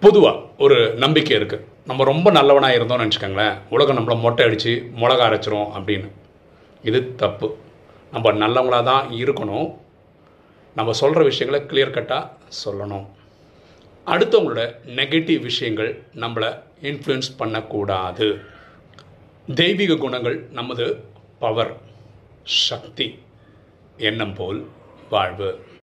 பொதுவாக ஒரு நம்பிக்கை இருக்குது நம்ம ரொம்ப நல்லவனாக இருந்தோம்னு நினச்சிக்கோங்களேன். உலகம் நம்மளை மொட்டை அடித்து மிளகா அரைச்சிரும் அப்படின்னு. இது தப்பு. நம்ம நல்லவங்களாக தான் இருக்கணும். நம்ம சொல்கிற விஷயங்களை கிளியர் கட்டாக சொல்லணும். அடுத்தவங்களோட நெகட்டிவ் விஷயங்கள் நம்மளை இன்ஃப்ளூயன்ஸ் பண்ணக்கூடாது. தெய்வீக குணங்கள் நமது பவர் சக்தி எண்ணம் போல் வாழ்வு.